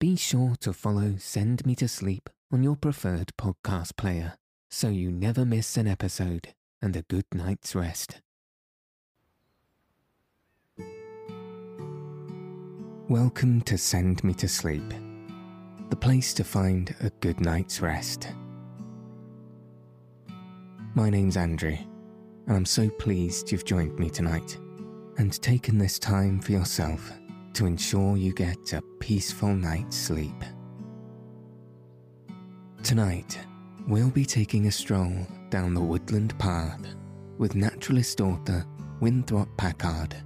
be sure to follow Send Me to Sleep on your preferred podcast player so you never miss an episode and a good night's rest. Welcome to Send Me to Sleep, the place to find a good night's rest. My name's Andrew, and I'm so pleased you've joined me tonight and taken this time for yourself to ensure you get a peaceful night's sleep. Tonight, we'll be taking a stroll down the woodland path with naturalist author Winthrop Packard.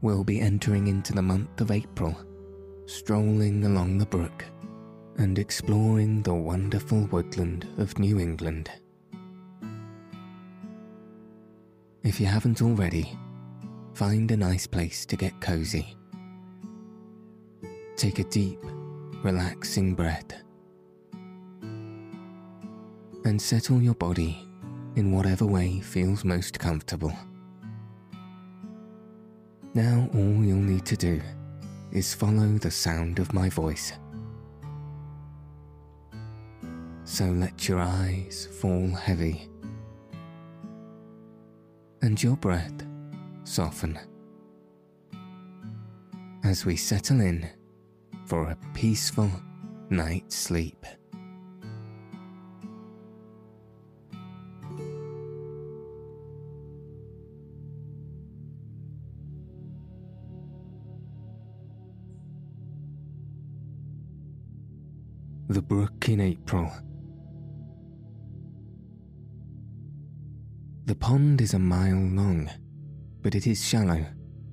We'll be entering into the month of April, strolling along the brook and exploring the wonderful woodland of New England. If you haven't already, find a nice place to get cozy Take a deep, relaxing breath and settle your body in whatever way feels most comfortable. Now, all you'll need to do is follow the sound of my voice. So let your eyes fall heavy and your breath soften. As we settle in for a peaceful night's sleep. The Brook in April. The pond is a mile long, but it is shallow,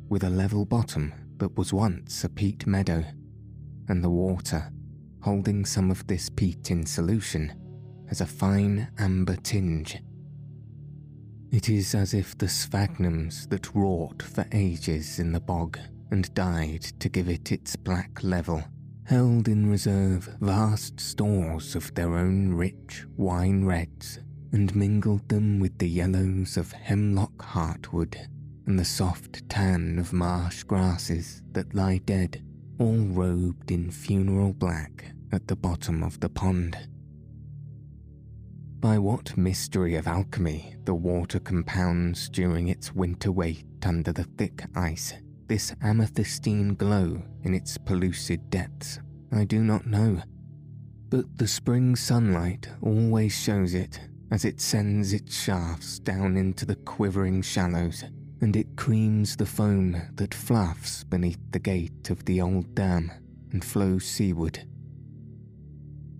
with a level bottom that was once a peat meadow and the water, holding some of this peat in solution, has a fine amber tinge. It is as if the sphagnums that wrought for ages in the bog and died to give it its black level held in reserve vast stores of their own rich wine reds and mingled them with the yellows of hemlock heartwood and the soft tan of marsh grasses that lie dead all robed in funeral black at the bottom of the pond. By what mystery of alchemy the water compounds during its winter wait under the thick ice this amethystine glow in its pellucid depths, I do not know. But the spring sunlight always shows it as it sends its shafts down into the quivering shallows and it creams the foam that fluffs beneath the gate of the old dam and flows seaward.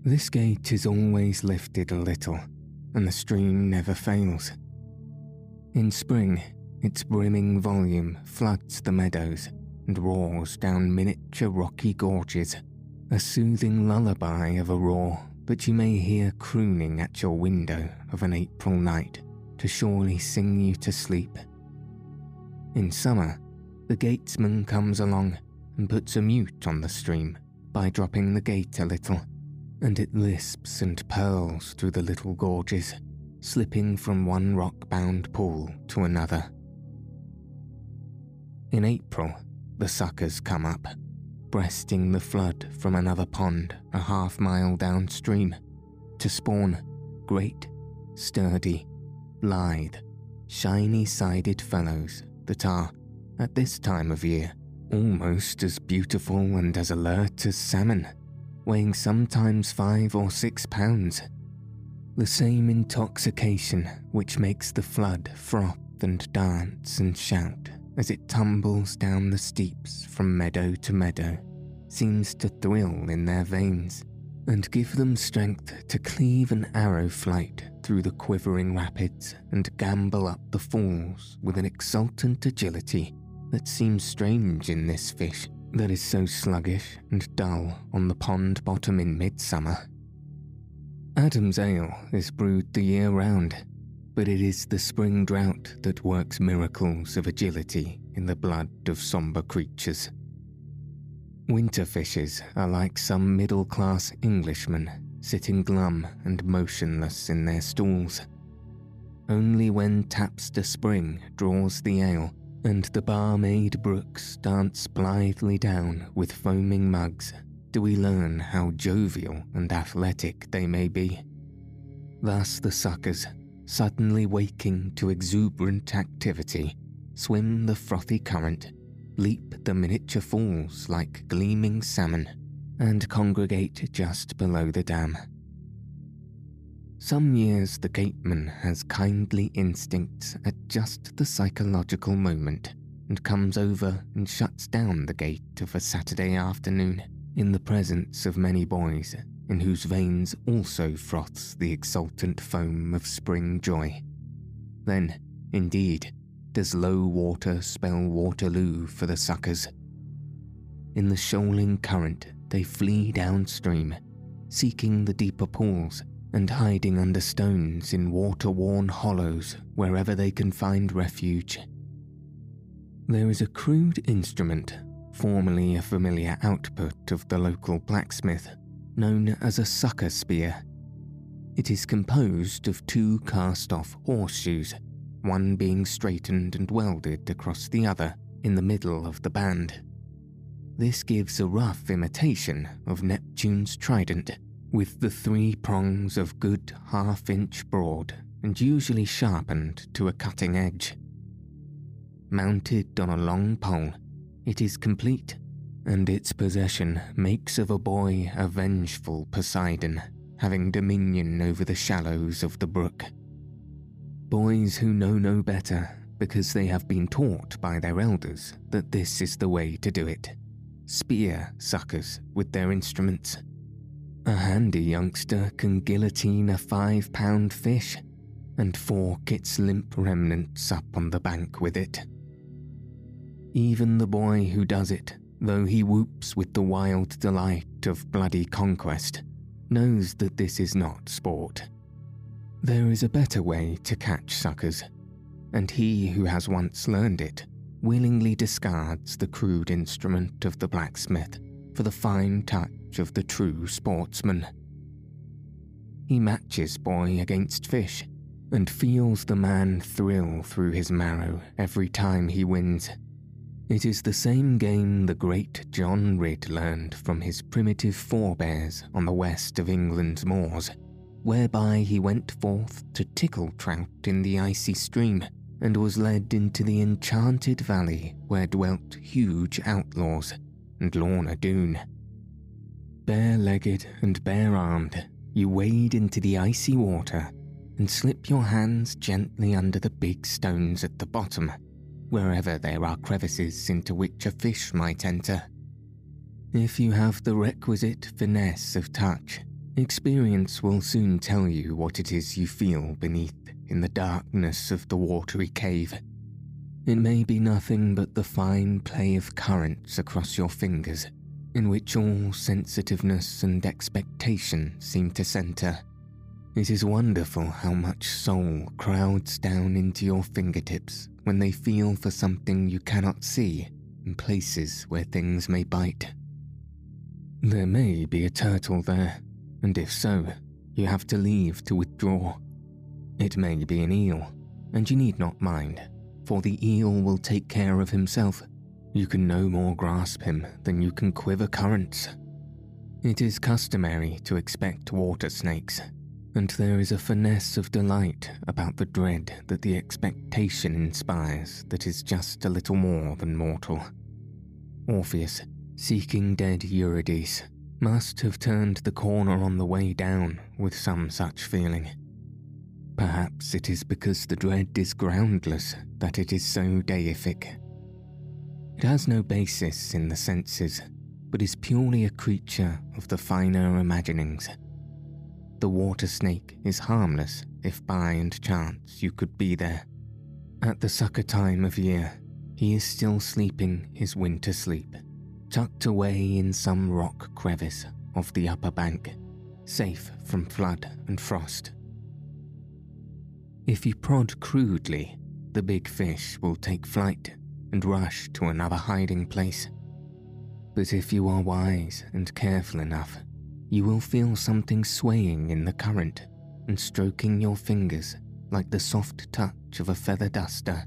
This gate is always lifted a little, and the stream never fails. In spring, its brimming volume floods the meadows and roars down miniature rocky gorges, a soothing lullaby of a roar that you may hear crooning at your window of an April night to surely sing you to sleep. In summer, the gatesman comes along and puts a mute on the stream by dropping the gate a little, and it lisps and purls through the little gorges, slipping from one rock bound pool to another. In April, the suckers come up, breasting the flood from another pond a half mile downstream, to spawn great, sturdy, lithe, shiny sided fellows that are, at this time of year, almost as beautiful and as alert as salmon, weighing sometimes five or six pounds. The same intoxication which makes the flood froth and dance and shout as it tumbles down the steeps from meadow to meadow seems to thrill in their veins and give them strength to cleave an arrow flight through the quivering rapids and gambol up the falls with an exultant agility that seems strange in this fish that is so sluggish and dull on the pond bottom in midsummer. Adam's ale is brewed the year round, but it is the spring drought that works miracles of agility in the blood of sombre creatures. Winter fishes are like some middle class Englishmen sitting glum and motionless in their stalls. Only when Tapster Spring draws the ale and the barmaid brooks dance blithely down with foaming mugs do we learn how jovial and athletic they may be. Thus, the suckers, suddenly waking to exuberant activity, swim the frothy current, leap the miniature falls like gleaming salmon, and congregate just below the dam. Some years the gateman has kindly instincts at just the psychological moment and comes over and shuts down the gate of a Saturday afternoon in the presence of many boys in whose veins also froths the exultant foam of spring joy. Then, indeed, does low water spell Waterloo for the suckers. In the shoaling current, they flee downstream, seeking the deeper pools and hiding under stones in water worn hollows wherever they can find refuge. There is a crude instrument, formerly a familiar output of the local blacksmith, known as a sucker spear. It is composed of two cast off horseshoes, one being straightened and welded across the other in the middle of the band. This gives a rough imitation of Neptune's trident, with the three prongs of good half inch broad and usually sharpened to a cutting edge. Mounted on a long pole, it is complete and its possession makes of a boy a vengeful Poseidon, having dominion over the shallows of the brook. Boys who know no better because they have been taught by their elders that this is the way to do it. Spear suckers with their instruments. A handy youngster can guillotine a five pound fish and fork its limp remnants up on the bank with it. Even the boy who does it though he whoops with the wild delight of bloody conquest, knows that this is not sport. There is a better way to catch suckers, and he who has once learned it willingly discards the crude instrument of the blacksmith for the fine touch of the true sportsman. He matches boy against fish and feels the man thrill through his marrow every time he wins it is the same game the great John Ridd learned from his primitive forebears on the west of England's moors, whereby he went forth to tickle trout in the icy stream and was led into the enchanted valley where dwelt huge outlaws and Lorna Doone. Bare legged and bare armed, you wade into the icy water and slip your hands gently under the big stones at the bottom wherever there are crevices into which a fish might enter. If you have the requisite finesse of touch, experience will soon tell you what it is you feel beneath in the darkness of the watery cave. It may be nothing but the fine play of currents across your fingers, in which all sensitiveness and expectation seem to centre. It is wonderful how much soul crowds down into your fingertips when they feel for something you cannot see in places where things may bite. There may be a turtle there, and if so, you have to leave to withdraw. It may be an eel, and you need not mind, for the eel will take care of himself. You can no more grasp him than you can quiver currents. It is customary to expect water snakes and there is a finesse of delight about the dread that the expectation inspires that is just a little more than mortal. Orpheus, seeking dead Eurydice, must have turned the corner on the way down with some such feeling. Perhaps it is because the dread is groundless that it is so deific. It has no basis in the senses, but is purely a creature of the finer imaginings the water snake is harmless if by and chance you could be there. At the sucker time of year, he is still sleeping his winter sleep, tucked away in some rock crevice of the upper bank, safe from flood and frost. If you prod crudely, the big fish will take flight and rush to another hiding place. But if you are wise and careful enough, you will feel something swaying in the current and stroking your fingers like the soft touch of a feather duster.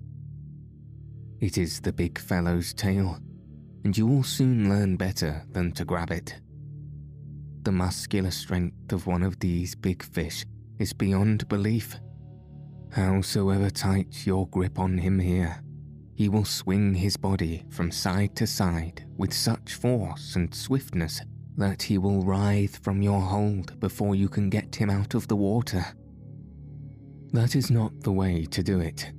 It is the big fellow's tail, and you will soon learn better than to grab it, the muscular strength of one of these big fish is beyond belief. Howsoever tight your grip on him here, he will swing his body from side to side with such force and swiftness that he will writhe from your hold before you can get him out of the water. That is not the way to do it.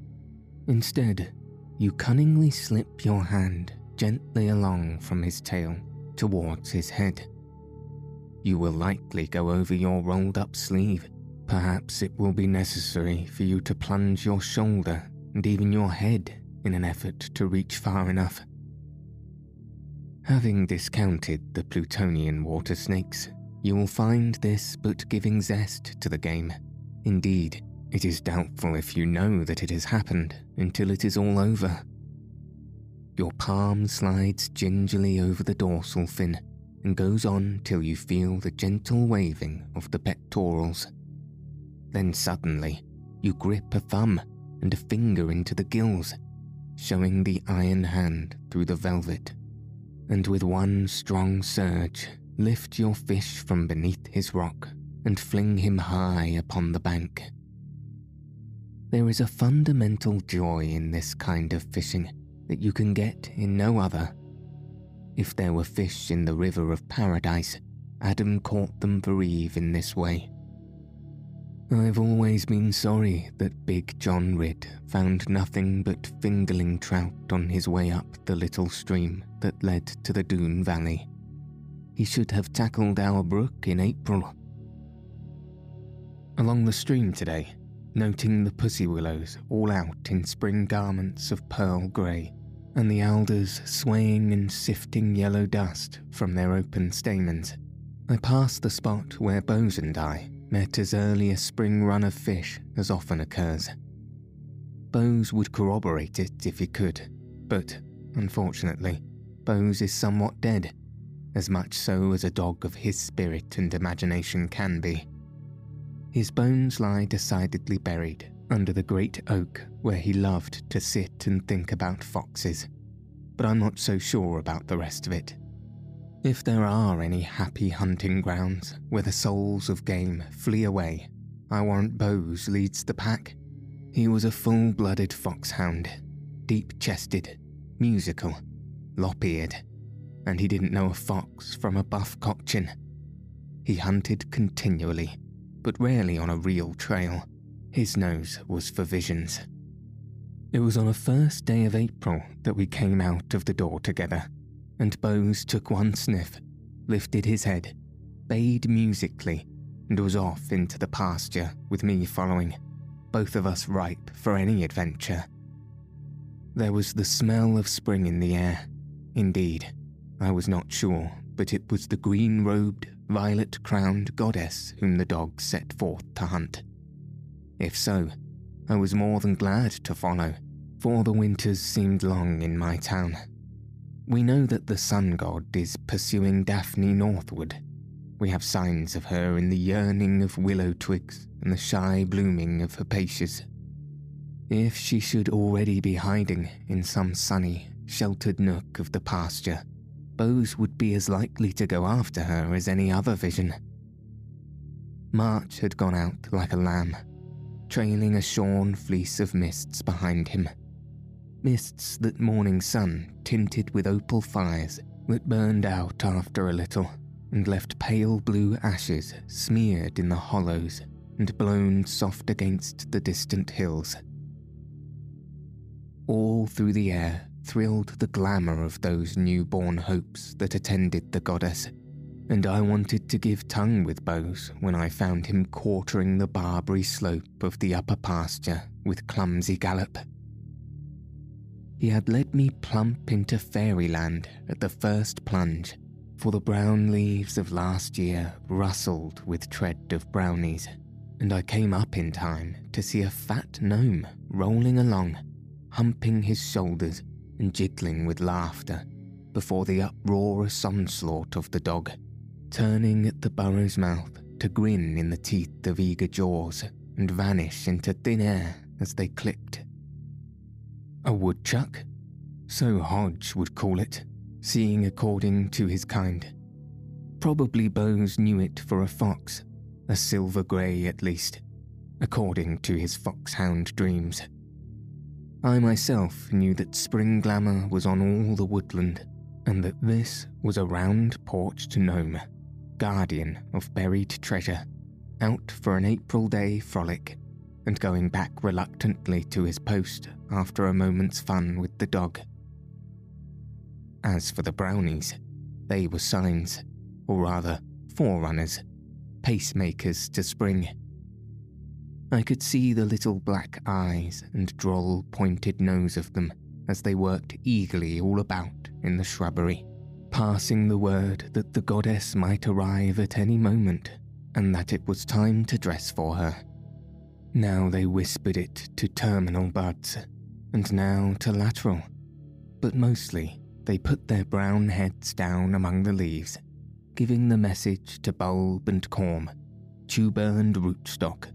Instead, you cunningly slip your hand gently along from his tail towards his head. You will likely go over your rolled up sleeve. Perhaps it will be necessary for you to plunge your shoulder and even your head in an effort to reach far enough. Having discounted the Plutonian water snakes, you will find this but giving zest to the game. Indeed, it is doubtful if you know that it has happened until it is all over. Your palm slides gingerly over the dorsal fin and goes on till you feel the gentle waving of the pectorals. Then suddenly, you grip a thumb and a finger into the gills, showing the iron hand through the velvet, and with one strong surge, lift your fish from beneath his rock and fling him high upon the bank. There is a fundamental joy in this kind of fishing that you can get in no other. If there were fish in the river of paradise, Adam caught them for Eve in this way. I've always been sorry that Big John Ridd found nothing but fingerling trout on his way up the little stream that led to the Doone Valley. He should have tackled our brook in April. Along the stream today, noting the pussy willows all out in spring garments of pearl grey, and the alders swaying and sifting yellow dust from their open stamens, I passed the spot where Bose and I met as early a spring run of fish as often occurs. Bose would corroborate it if he could, but unfortunately, Bose is somewhat dead, as much so as a dog of his spirit and imagination can be. His bones lie decidedly buried under the great oak where he loved to sit and think about foxes, but I'm not so sure about the rest of it. If there are any happy hunting grounds where the souls of game flee away, I warrant Bose leads the pack. He was a full blooded foxhound, deep chested, musical, lop eared, and he didn't know a fox from a buff Cochin. He hunted continually, but rarely on a real trail. His nose was for visions. It was on a first day of April that we came out of the door together and Bose took one sniff, lifted his head, bayed musically, and was off into the pasture with me following, both of us ripe for any adventure. There was the smell of spring in the air. Indeed, I was not sure, but it was the green robed, violet crowned goddess whom the dogs set forth to hunt. If so, I was more than glad to follow, for the winters seemed long in my town we know that the sun god is pursuing Daphne northward. We have signs of her in the yearning of willow twigs and the shy blooming of hepaticas. If she should already be hiding in some sunny, sheltered nook of the pasture, Bose would be as likely to go after her as any other vision. March had gone out like a lamb, trailing a shorn fleece of mists behind him mists that morning sun tinted with opal fires that burned out after a little and left pale blue ashes smeared in the hollows and blown soft against the distant hills. All through the air thrilled the glamour of those newborn hopes that attended the goddess, and I wanted to give tongue with Bose when I found him quartering the barberry slope of the upper pasture with clumsy gallop. He had led me plump into fairyland at the first plunge, for the brown leaves of last year rustled with tread of brownies, and I came up in time to see a fat gnome rolling along, humping his shoulders and jiggling with laughter before the uproarious onslaught of the dog, turning at the burrow's mouth to grin in the teeth of eager jaws and vanish into thin air as they clipped a woodchuck? So Hodge would call it, seeing according to his kind. Probably Bose knew it for a fox, a silver grey at least, according to his foxhound dreams. I myself knew that spring glamour was on all the woodland, and that this was a round porched gnome, guardian of buried treasure, out for an April day frolic, and going back reluctantly to his post after a moment's fun with the dog. As for the brownies, they were signs, or rather, forerunners, pacemakers to spring. I could see the little black eyes and droll pointed nose of them as they worked eagerly all about in the shrubbery, passing the word that the goddess might arrive at any moment and that it was time to dress for her. Now they whispered it to terminal buds, and now to lateral, but mostly they put their brown heads down among the leaves, giving the message to bulb and corm, tuber and rootstock.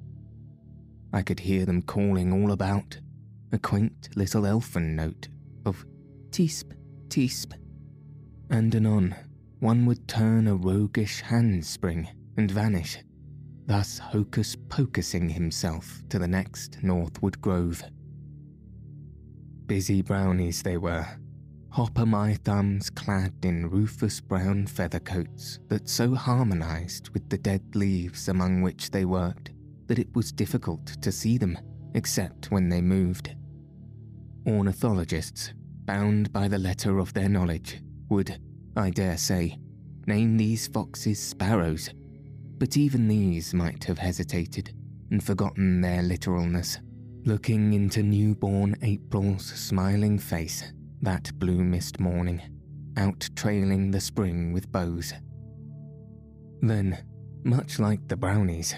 I could hear them calling all about, a quaint little elfin note of teasp, teasp. And anon, one would turn a roguish handspring and vanish, thus hocus pocusing himself to the next Northwood Grove. Busy brownies they were, hop o' my thumbs clad in rufous brown feather coats that so harmonized with the dead leaves among which they worked that it was difficult to see them except when they moved. Ornithologists, bound by the letter of their knowledge, would, I dare say, name these foxes sparrows, but even these might have hesitated and forgotten their literalness, looking into newborn April's smiling face that blue mist morning, out trailing the spring with Bose. Then, much like the brownies,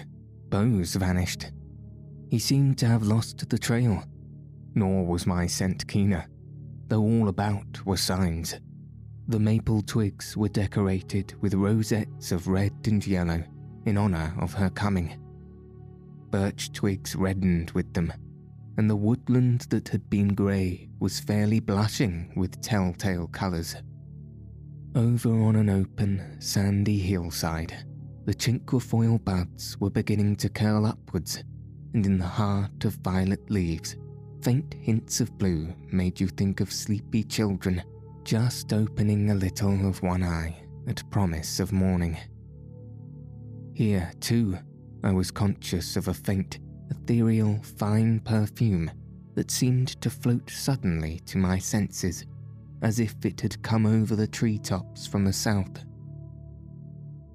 Bose vanished. He seemed to have lost the trail, nor was my scent keener, though all about were signs. The maple twigs were decorated with rosettes of red and yellow in honour of her coming. Birch twigs reddened with them and the woodland that had been grey was fairly blushing with telltale colours. Over on an open, sandy hillside, the cinquefoil buds were beginning to curl upwards, and in the heart of violet leaves, faint hints of blue made you think of sleepy children just opening a little of one eye at promise of morning. Here, too, I was conscious of a faint, ethereal, fine perfume that seemed to float suddenly to my senses, as if it had come over the treetops from the south.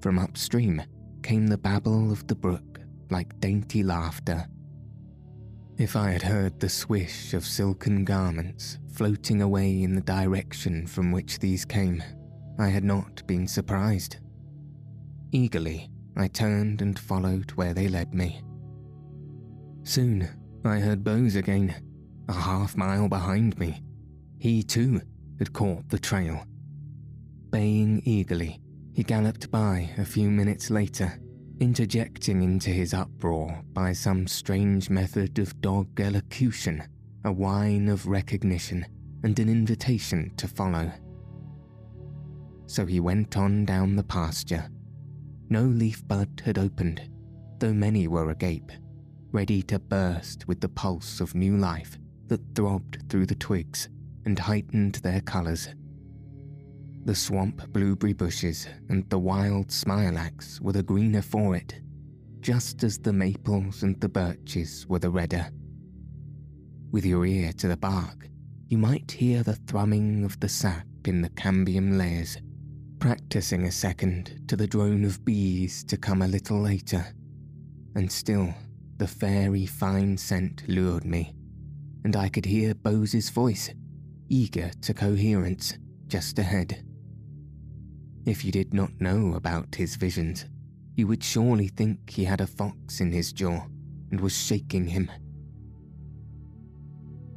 From upstream came the babble of the brook like dainty laughter. If I had heard the swish of silken garments floating away in the direction from which these came, I had not been surprised. Eagerly, I turned and followed where they led me. Soon, I heard Bose again, a half mile behind me. He, too, had caught the trail. Baying eagerly, he galloped by a few minutes later, interjecting into his uproar by some strange method of dog elocution a whine of recognition and an invitation to follow. So he went on down the pasture. No leaf bud had opened, though many were agape ready to burst with the pulse of new life that throbbed through the twigs and heightened their colours. The swamp blueberry bushes and the wild smilax were the greener for it, just as the maples and the birches were the redder. With your ear to the bark, you might hear the thrumming of the sap in the cambium layers, practicing a second to the drone of bees to come a little later, and still the fairy fine scent lured me, and I could hear Bose's voice, eager to coherence, just ahead. If you did not know about his visions, you would surely think he had a fox in his jaw and was shaking him.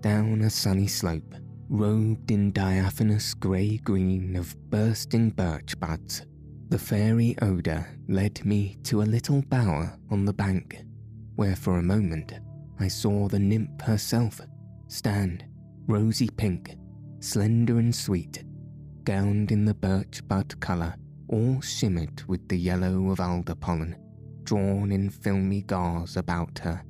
Down a sunny slope, robed in diaphanous grey green of bursting birch buds, the fairy odour led me to a little bower on the bank where for a moment I saw the nymph herself stand, rosy pink, slender and sweet, gowned in the birch bud colour all shimmered with the yellow of alder pollen drawn in filmy gauze about her.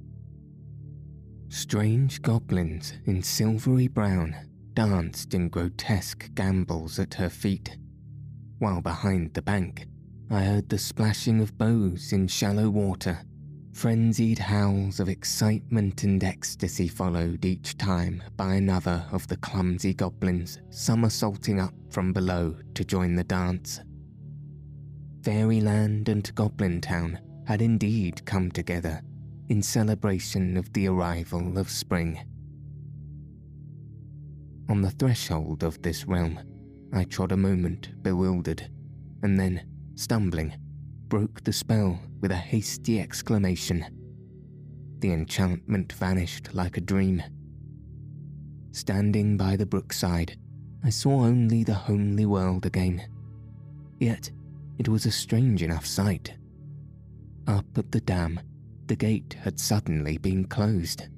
Strange goblins in silvery brown danced in grotesque gambols at her feet, while behind the bank I heard the splashing of Bose in shallow water. Frenzied howls of excitement and ecstasy followed each time by another of the clumsy goblins somersaulting up from below to join the dance. Fairyland and Goblin Town had indeed come together in celebration of the arrival of spring. On the threshold of this realm, I trod a moment bewildered, and then, stumbling, broke the spell with a hasty exclamation. The enchantment vanished like a dream. Standing by the brookside, I saw only the homely world again. Yet, it was a strange enough sight. Up at the dam, the gate had suddenly been closed,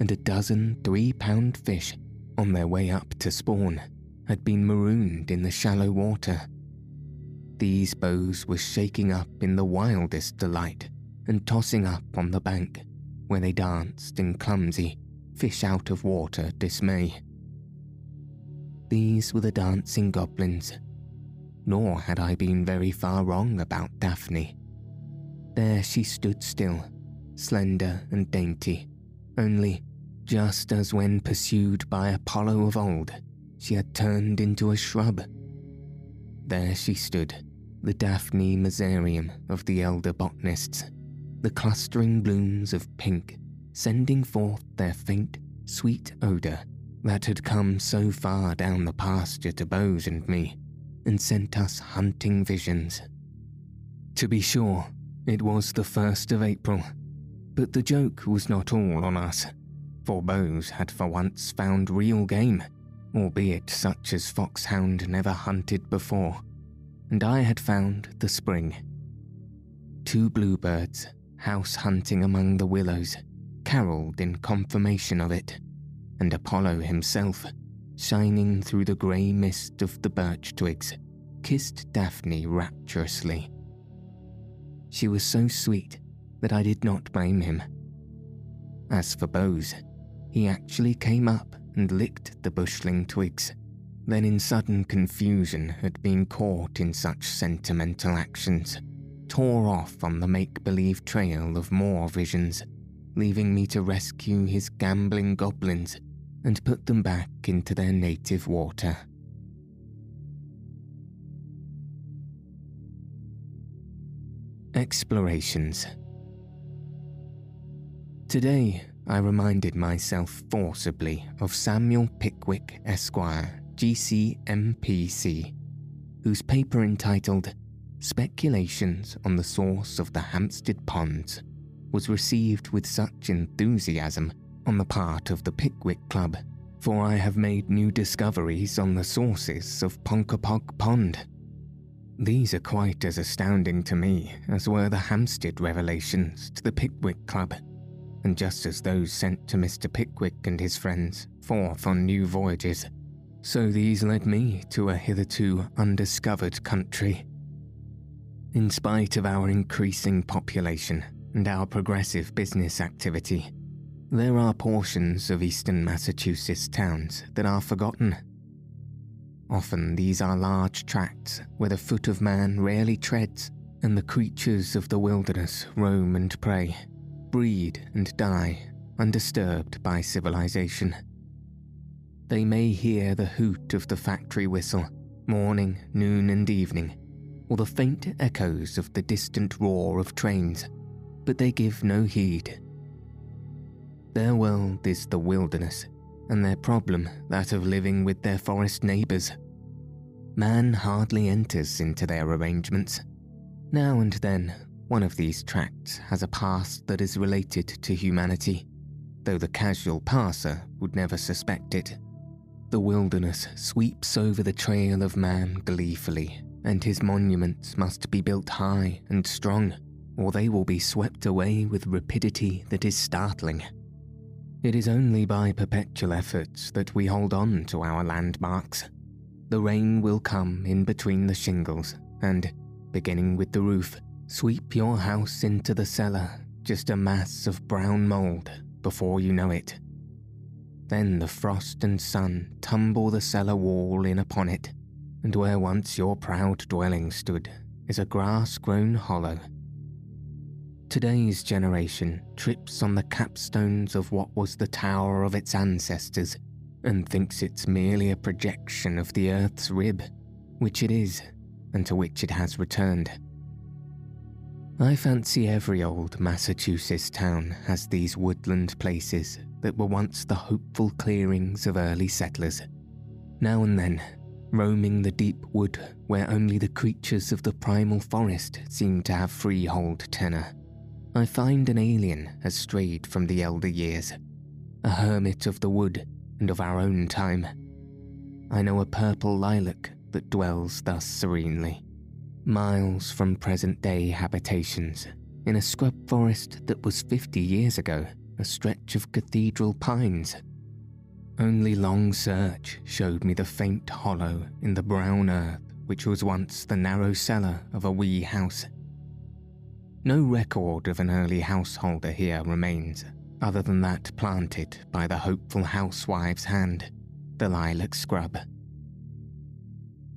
and a dozen three pound fish on their way up to spawn had been marooned in the shallow water. These Bose were shaking up in the wildest delight and tossing up on the bank, where they danced in clumsy, fish out of water dismay. These were the dancing goblins, nor had I been very far wrong about Daphne. There she stood still, slender and dainty, only, just as when pursued by Apollo of old, she had turned into a shrub. There she stood, the Daphne Mezereum of the elder botanists, the clustering blooms of pink sending forth their faint, sweet odour that had come so far down the pasture to Bose and me and sent us hunting visions. To be sure, it was the 1st of April, but the joke was not all on us, for Bose had for once found real game, albeit such as Foxhound never hunted before, and I had found the spring. Two bluebirds, house hunting among the willows, carolled in confirmation of it, and Apollo himself, shining through the grey mist of the birch twigs, kissed Daphne rapturously. She was so sweet that I did not blame him. As for Bose, he actually came up and licked the bushling twigs, then in sudden confusion had been caught in such sentimental actions, tore off on the make-believe trail of more visions, leaving me to rescue his gambling goblins and put them back into their native water. Explorations. Today, I reminded myself forcibly of Samuel Pickwick, Esquire, GCMPC, whose paper entitled Speculations on the Source of the Hampstead Ponds was received with such enthusiasm on the part of the Pickwick Club, for I have made new discoveries on the sources of Ponkapog Pond these are quite as astounding to me as were the Hampstead revelations to the Pickwick Club, and just as those sent to Mr. Pickwick and his friends forth on new voyages, so these led me to a hitherto undiscovered country. In spite of our increasing population and our progressive business activity, there are portions of eastern Massachusetts towns that are forgotten Often these are large tracts where the foot of man rarely treads, and the creatures of the wilderness roam and prey, breed and die, undisturbed by civilization. They may hear the hoot of the factory whistle, morning, noon, and evening, or the faint echoes of the distant roar of trains, but they give no heed. Their world is the wilderness, and their problem that of living with their forest neighbours. Man hardly enters into their arrangements. Now and then, one of these tracts has a past that is related to humanity, though the casual passer would never suspect it. The wilderness sweeps over the trail of man gleefully, and his monuments must be built high and strong, or they will be swept away with rapidity that is startling. It is only by perpetual efforts that we hold on to our landmarks. The rain will come in between the shingles and, beginning with the roof, sweep your house into the cellar, just a mass of brown mould before you know it. Then the frost and sun tumble the cellar wall in upon it, and where once your proud dwelling stood is a grass grown hollow. Today's generation trips on the capstones of what was the tower of its ancestors and thinks it's merely a projection of the earth's rib, which it is, and to which it has returned. I fancy every old Massachusetts town has these woodland places that were once the hopeful clearings of early settlers. Now and then, roaming the deep wood where only the creatures of the primal forest seem to have freehold tenure, I find an alien has strayed from the elder years, a hermit of the wood and of our own time. I know a purple lilac that dwells thus serenely, miles from present day habitations, in a scrub forest that was 50 years ago a stretch of cathedral pines. Only long search showed me the faint hollow in the brown earth which was once the narrow cellar of a wee house. No record of an early householder here remains, other than that planted by the hopeful housewife's hand, the lilac scrub.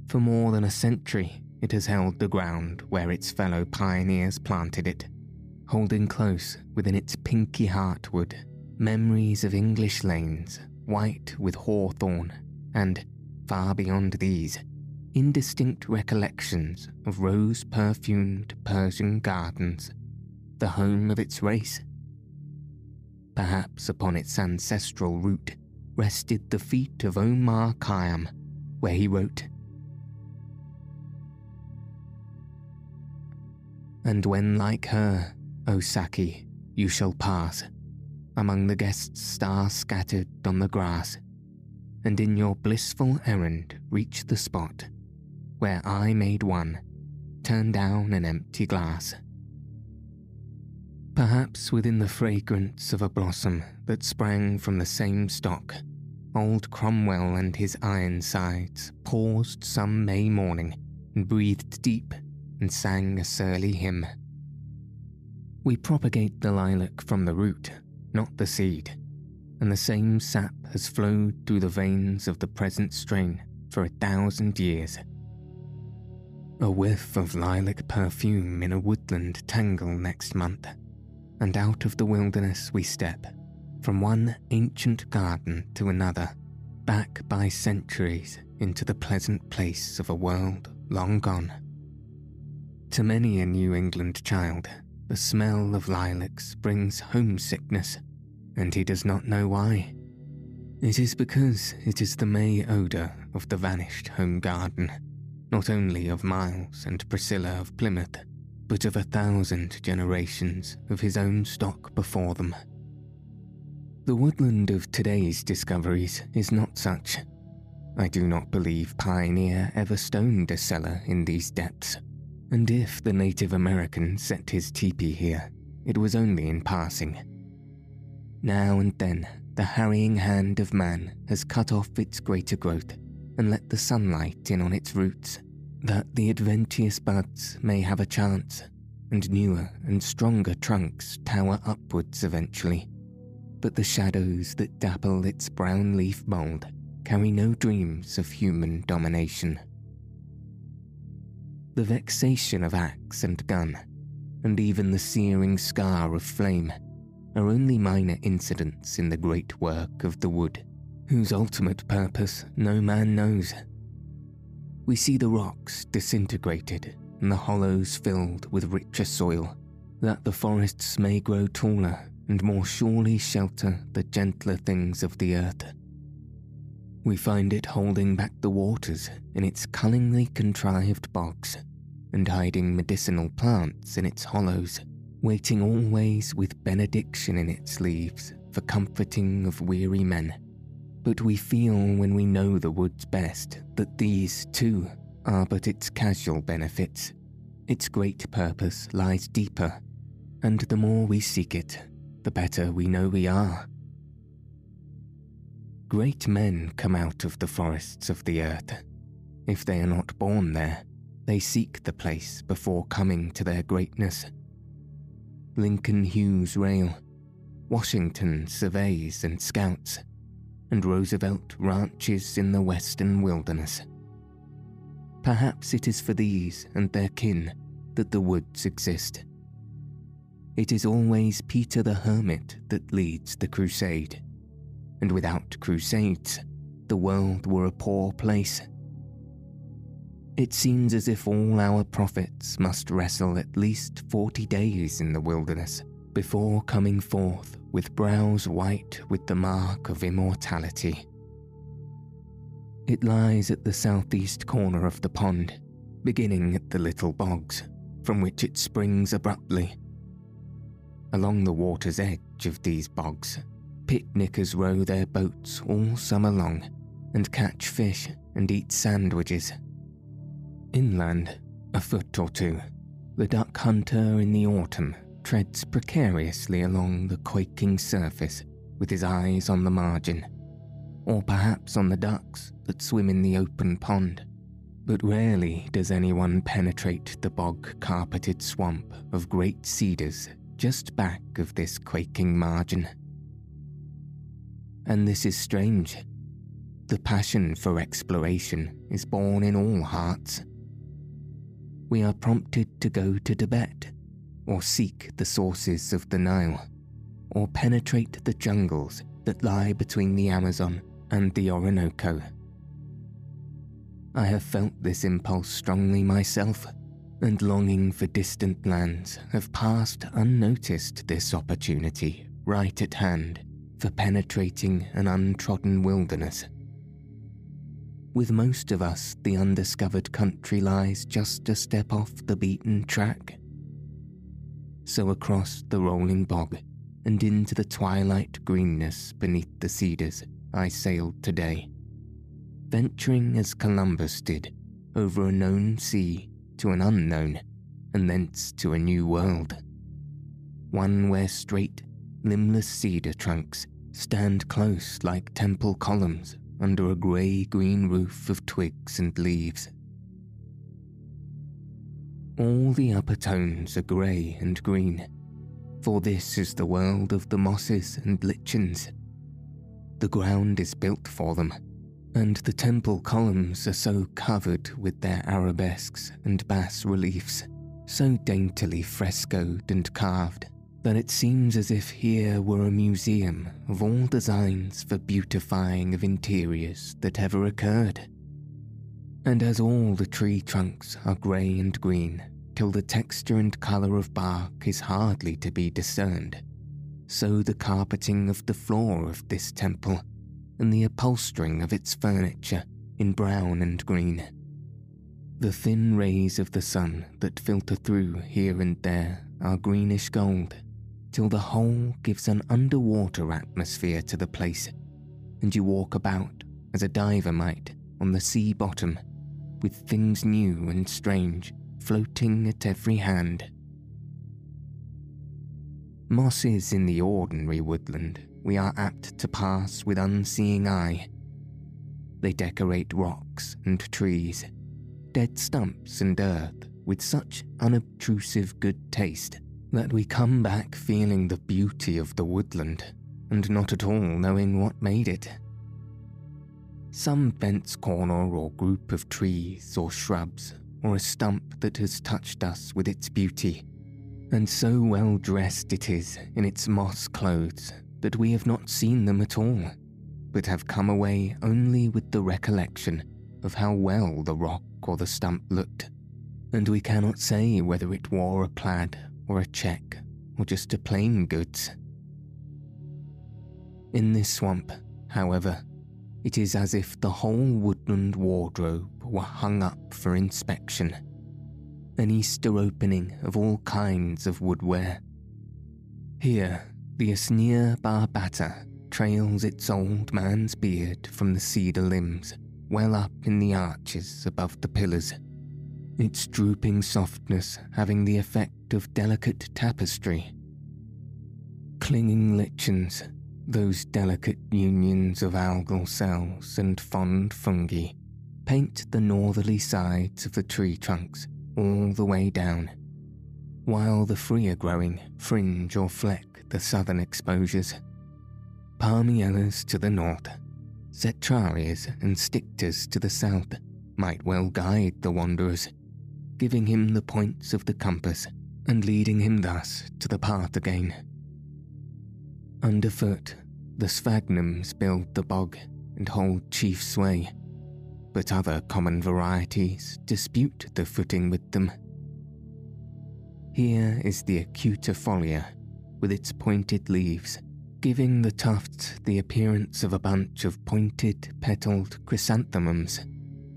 For more than a century, it has held the ground where its fellow pioneers planted it holding close within its pinky heartwood memories of English lanes white with hawthorn, and, far beyond these, indistinct recollections of rose perfumed Persian gardens, the home of its race. Perhaps upon its ancestral root rested the feet of Omar Khayyam, where he wrote, And when like her O Saki, you shall pass among the guests' stars scattered on the grass, and in your blissful errand reach the spot where I made one, turn down an empty glass. Perhaps within the fragrance of a blossom that sprang from the same stock, old Cromwell and his Ironsides paused some May morning and breathed deep and sang a surly hymn. We propagate the lilac from the root, not the seed, and the same sap has flowed through the veins of the present strain for a thousand years. A whiff of lilac perfume in a woodland tangle next month, and out of the wilderness we step, from one ancient garden to another, back by centuries into the pleasant place of a world long gone. To many a New England child, the smell of lilacs brings homesickness, and he does not know why. It is because it is the May odour of the vanished home garden, not only of Miles and Priscilla of Plymouth, but of a thousand generations of his own stock before them. The woodland of today's discoveries is not such. I do not believe Pioneer ever stoned a cellar in these depths and if the Native American set his teepee here, it was only in passing. Now and then, the harrying hand of man has cut off its greater growth and let the sunlight in on its roots, that the adventitious buds may have a chance, and newer and stronger trunks tower upwards eventually. But the shadows that dapple its brown leaf mould carry no dreams of human domination the vexation of axe and gun, and even the searing scar of flame, are only minor incidents in the great work of the wood, whose ultimate purpose no man knows. We see the rocks disintegrated and the hollows filled with richer soil, that the forests may grow taller and more surely shelter the gentler things of the earth. We find it holding back the waters in its cunningly contrived bogs and hiding medicinal plants in its hollows, waiting always with benediction in its leaves for comforting of weary men. But we feel when we know the woods best that these, too, are but its casual benefits. Its great purpose lies deeper, and the more we seek it, the better we know we are. Great men come out of the forests of the earth. If they are not born there, They seek the place before coming to their greatness. Lincoln hews rail, Washington surveys and scouts, and Roosevelt ranches in the western wilderness. Perhaps it is for these and their kin that the woods exist. It is always Peter the Hermit that leads the crusade, and without crusades, the world were a poor place. It seems as if all our prophets must wrestle at least forty days in the wilderness before coming forth with brows white with the mark of immortality. It lies at the southeast corner of the pond, beginning at the little bogs, from which it springs abruptly. Along the water's edge of these bogs, picnickers row their boats all summer long and catch fish and eat sandwiches. Inland, a foot or two, the duck hunter in the autumn treads precariously along the quaking surface with his eyes on the margin, or perhaps on the ducks that swim in the open pond. But rarely does anyone penetrate the bog carpeted swamp of great cedars just back of this quaking margin. And this is strange. The passion for exploration is born in all hearts. We are prompted to go to Tibet or seek the sources of the Nile, or penetrate the jungles that lie between the Amazon and the Orinoco. I have felt this impulse strongly myself, and longing for distant lands have passed unnoticed this opportunity right at hand for penetrating an untrodden wilderness. With most of us, the undiscovered country lies just a step off the beaten track so across the rolling bog and into the twilight greenness beneath the cedars I sailed today, venturing as Columbus did over a known sea to an unknown, and thence to a new world. One where straight, limbless cedar trunks stand close like temple columns under a grey green roof of twigs and leaves all the upper tones are grey and green, for this is the world of the mosses and lichens. The ground is built for them, and the temple columns are so covered with their arabesques and bas reliefs, so daintily frescoed and carved, that it seems as if here were a museum of all designs for beautifying of interiors that ever occurred. And as all the tree trunks are grey and green, till the texture and colour of bark is hardly to be discerned, so the carpeting of the floor of this temple, and the upholstering of its furniture in brown and green. The thin rays of the sun that filter through here and there are greenish gold, till the whole gives an underwater atmosphere to the place, and you walk about as a diver might on the sea bottom with things new and strange floating at every hand. Mosses in the ordinary woodland we are apt to pass with unseeing eye. They decorate rocks and trees, dead stumps and earth with such unobtrusive good taste that we come back feeling the beauty of the woodland and not at all knowing what made it. Some fence corner or group of trees or shrubs or a stump that has touched us with its beauty, and so well dressed it is in its moss clothes that we have not seen them at all, but have come away only with the recollection of how well the rock or the stump looked, and we cannot say whether it wore a plaid or a check or just a plain goods. In this swamp, however, it is as if the whole woodland wardrobe were hung up for inspection. An Easter opening of all kinds of woodware. Here, the Usnea barbata trails its old man's beard from the cedar limbs well up in the arches above the pillars, its drooping softness having the effect of delicate tapestry. Clinging lichens those delicate unions of algal cells and fond fungi, paint the northerly sides of the tree trunks all the way down, while the freer growing fringe or fleck the southern exposures. Parmelias to the north, Cetrarias and Stictas to the south might well guide the wanderers, giving him the points of the compass and leading him thus to the path again. Underfoot, the sphagnums build the bog and hold chief sway, but other common varieties dispute the footing with them. Here is the acuta acutifolia, with its pointed leaves, giving the tufts the appearance of a bunch of pointed, petalled chrysanthemums,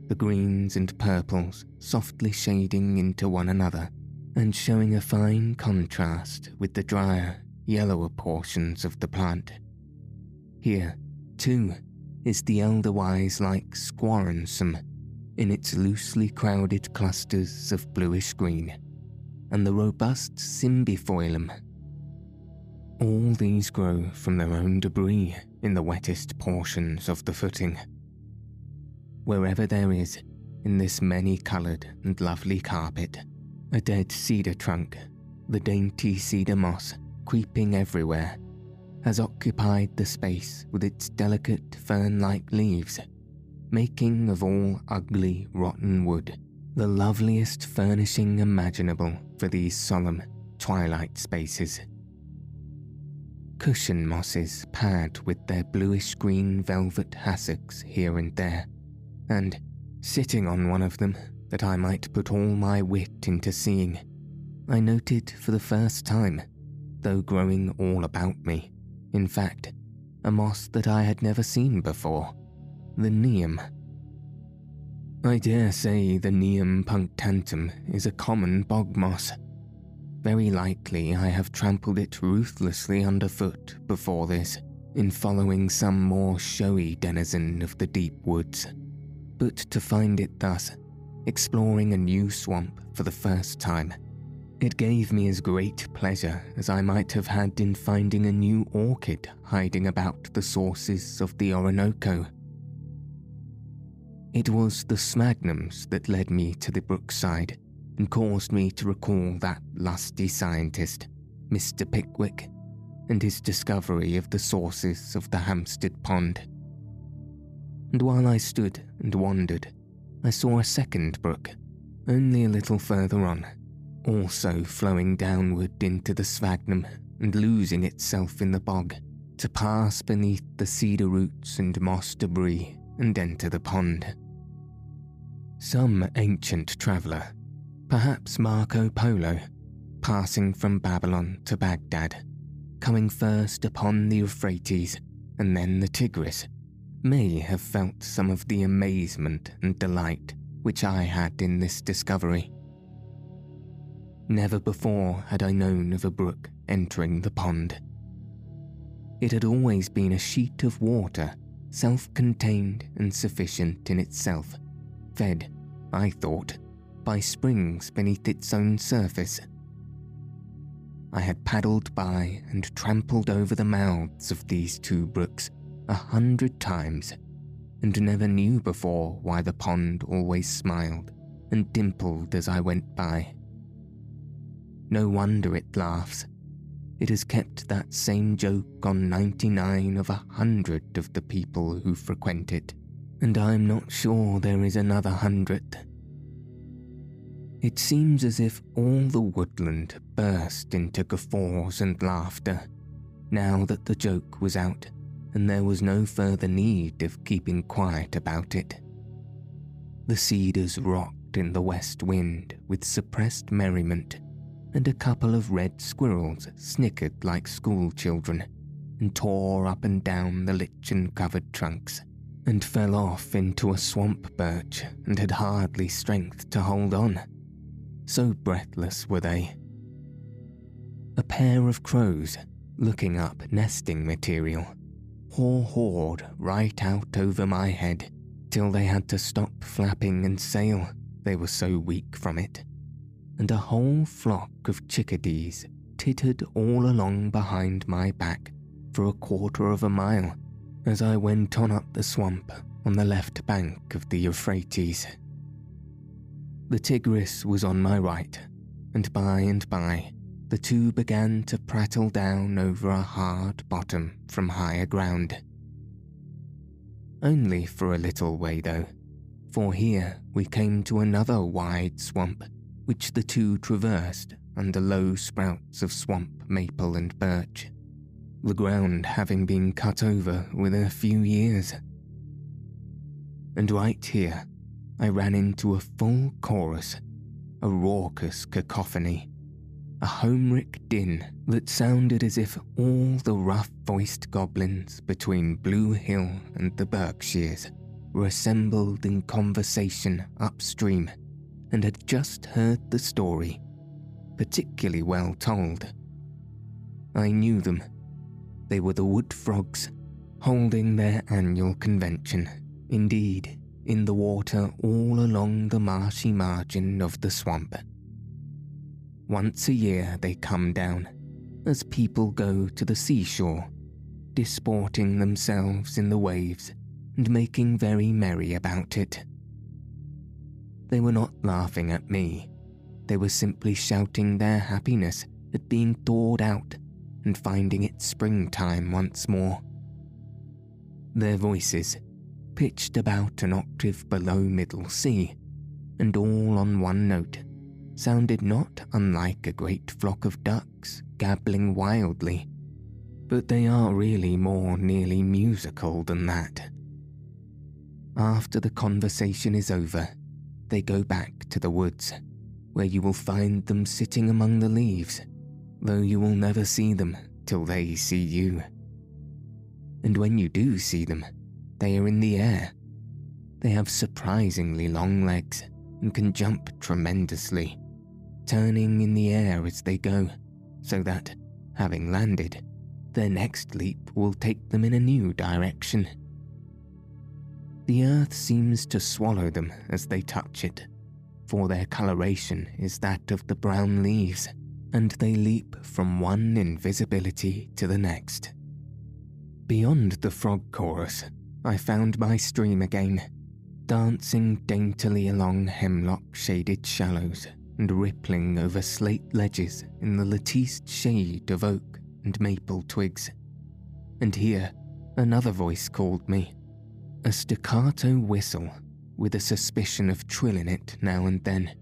the greens and purples softly shading into one another and showing a fine contrast with the drier, yellower portions of the plant. Here, too, is the elderwise like squarrosum in its loosely crowded clusters of bluish green, and the robust cymbifolium. All these grow from their own debris in the wettest portions of the footing. Wherever there is, in this many coloured and lovely carpet, a dead cedar trunk, the dainty cedar moss creeping everywhere has occupied the space with its delicate fern like leaves, making of all ugly, rotten wood the loveliest furnishing imaginable for these solemn twilight spaces. Cushion mosses pad with their bluish green velvet hassocks here and there, and, sitting on one of them that I might put all my wit into seeing, I noted for the first time, though growing all about me, in fact, a moss that I had never seen before the Mnium. I dare say the Mnium punctatum is a common bog moss. Very likely I have trampled it ruthlessly underfoot before this, in following some more showy denizen of the deep woods. But to find it thus, exploring a new swamp for the first time, it gave me as great pleasure as I might have had in finding a new orchid hiding about the sources of the Orinoco. It was the sphagnums that led me to the brookside and caused me to recall that lusty scientist, Mr. Pickwick, and his discovery of the sources of the Hampstead Pond. And while I stood and wandered, I saw a second brook, only a little further on also flowing downward into the sphagnum and losing itself in the bog, to pass beneath the cedar roots and moss debris and enter the pond. Some ancient traveller, perhaps Marco Polo, passing from Babylon to Baghdad, coming first upon the Euphrates and then the Tigris, may have felt some of the amazement and delight which I had in this discovery Never before had I known of a brook entering the pond. It had always been a sheet of water, self contained and sufficient in itself, fed, I thought, by springs beneath its own surface. I had paddled by and trampled over the mouths of these two brooks a hundred times, and never knew before why the pond always smiled and dimpled as I went by. No wonder it laughs. It has kept that same joke on 99 of a hundred of the people who frequent it, and I'm not sure there is another hundred. It seems as if all the woodland burst into guffaws and laughter, now that the joke was out and there was no further need of keeping quiet about it. The cedars rocked in the west wind with suppressed merriment and a couple of red squirrels snickered like school children and tore up and down the lichen covered trunks and fell off into a swamp birch and had hardly strength to hold on. So breathless were they. A pair of crows, looking up nesting material, haw hawed right out over my head till they had to stop flapping and sail, they were so weak from it and a whole flock of chickadees tittered all along behind my back for a quarter of a mile as I went on up the swamp on the left bank of the Euphrates. The Tigris was on my right, and by and by, the two began to prattle down over a hard bottom from higher ground. Only for a little way, though, for here we came to another wide swamp, which the two traversed under low sprouts of swamp maple and birch, the ground having been cut over within a few years. And right here, I ran into a full chorus, a raucous cacophony, a Homeric din that sounded as if all the rough voiced goblins between Blue Hill and the Berkshires were assembled in conversation upstream and had just heard the story, particularly well told. I knew them. They were the wood frogs, holding their annual convention, indeed, in the water all along the marshy margin of the swamp. Once a year they come down, as people go to the seashore, disporting themselves in the waves and making very merry about it. They were not laughing at me, they were simply shouting their happiness at being thawed out and finding it springtime once more. Their voices, pitched about an octave below middle C, and all on one note, sounded not unlike a great flock of ducks gabbling wildly, but they are really more nearly musical than that. After the conversation is over, they go back to the woods, where you will find them sitting among the leaves, though you will never see them till they see you. And when you do see them, they are in the air. They have surprisingly long legs and can jump tremendously, turning in the air as they go, so that, having landed, their next leap will take them in a new direction. The earth seems to swallow them as they touch it, for their coloration is that of the brown leaves, and they leap from one invisibility to the next. Beyond the frog chorus, I found my stream again, dancing daintily along hemlock shaded shallows and rippling over slate ledges in the latticed shade of oak and maple twigs. And here, another voice called me a staccato whistle with a suspicion of trill in it now and then.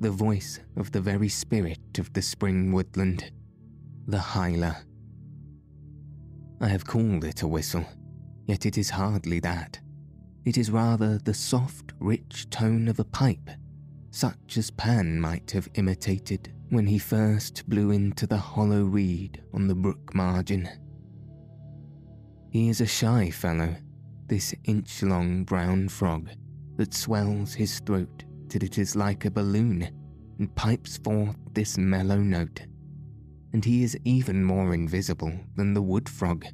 The voice of the very spirit of the spring woodland, the hyla. I have called it a whistle, yet it is hardly that. It is rather the soft, rich tone of a pipe, such as Pan might have imitated when he first blew into the hollow reed on the brook margin. He is a shy fellow, this inch long brown frog that swells his throat till it is like a balloon and pipes forth this mellow note. And he is even more invisible than the wood frog.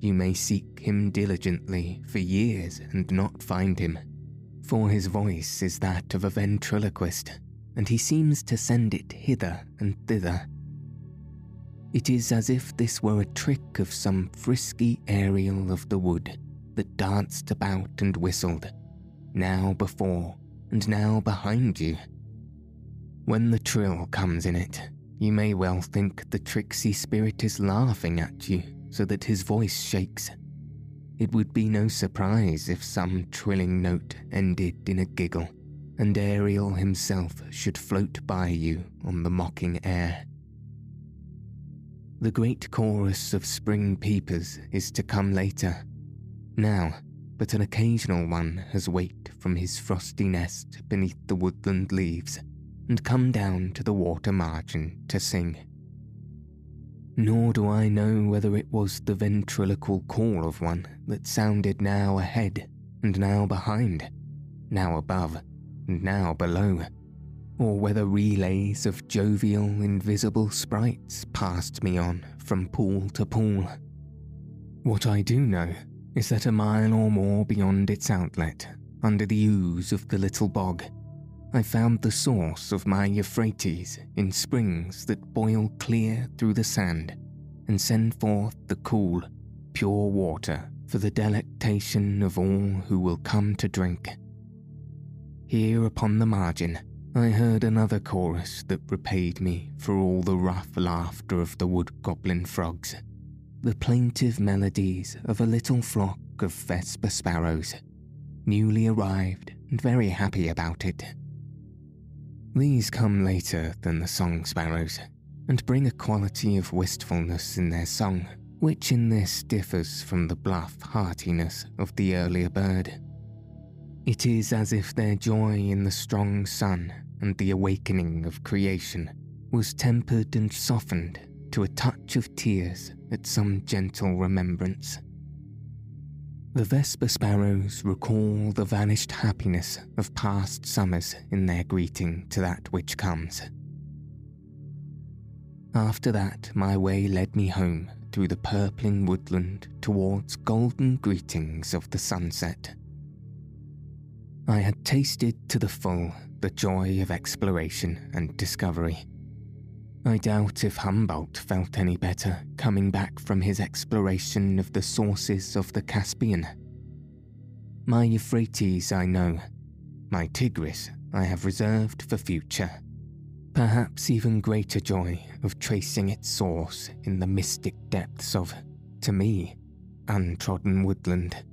You may seek him diligently for years and not find him, for his voice is that of a ventriloquist, and he seems to send it hither and thither it is as if this were a trick of some frisky Ariel of the wood that danced about and whistled, now before and now behind you. When the trill comes in it, you may well think the tricksy spirit is laughing at you so that his voice shakes. It would be no surprise if some trilling note ended in a giggle and Ariel himself should float by you on the mocking air. The great chorus of spring peepers is to come later. Now, but an occasional one has waked from his frosty nest beneath the woodland leaves and come down to the water margin to sing. Nor do I know whether it was the ventriloquial call of one that sounded now ahead and now behind, now above and now below or whether relays of jovial, invisible sprites passed me on from pool to pool. What I do know is that a mile or more beyond its outlet, under the ooze of the little bog, I found the source of my Euphrates in springs that boil clear through the sand and send forth the cool, pure water for the delectation of all who will come to drink. Here upon the margin, I heard another chorus that repaid me for all the rough laughter of the wood goblin frogs, the plaintive melodies of a little flock of vesper sparrows, newly arrived and very happy about it. These come later than the song sparrows, and bring a quality of wistfulness in their song, which in this differs from the bluff heartiness of the earlier bird. It is as if their joy in the strong sun and the awakening of creation was tempered and softened to a touch of tears at some gentle remembrance. The Vesper sparrows recall the vanished happiness of past summers in their greeting to that which comes. After that, my way led me home through the purpling woodland towards golden greetings of the sunset. I had tasted to the full the joy of exploration and discovery. I doubt if Humboldt felt any better coming back from his exploration of the sources of the Caspian. My Euphrates I know, my Tigris I have reserved for future. Perhaps even greater joy of tracing its source in the mystic depths of, to me, untrodden woodland.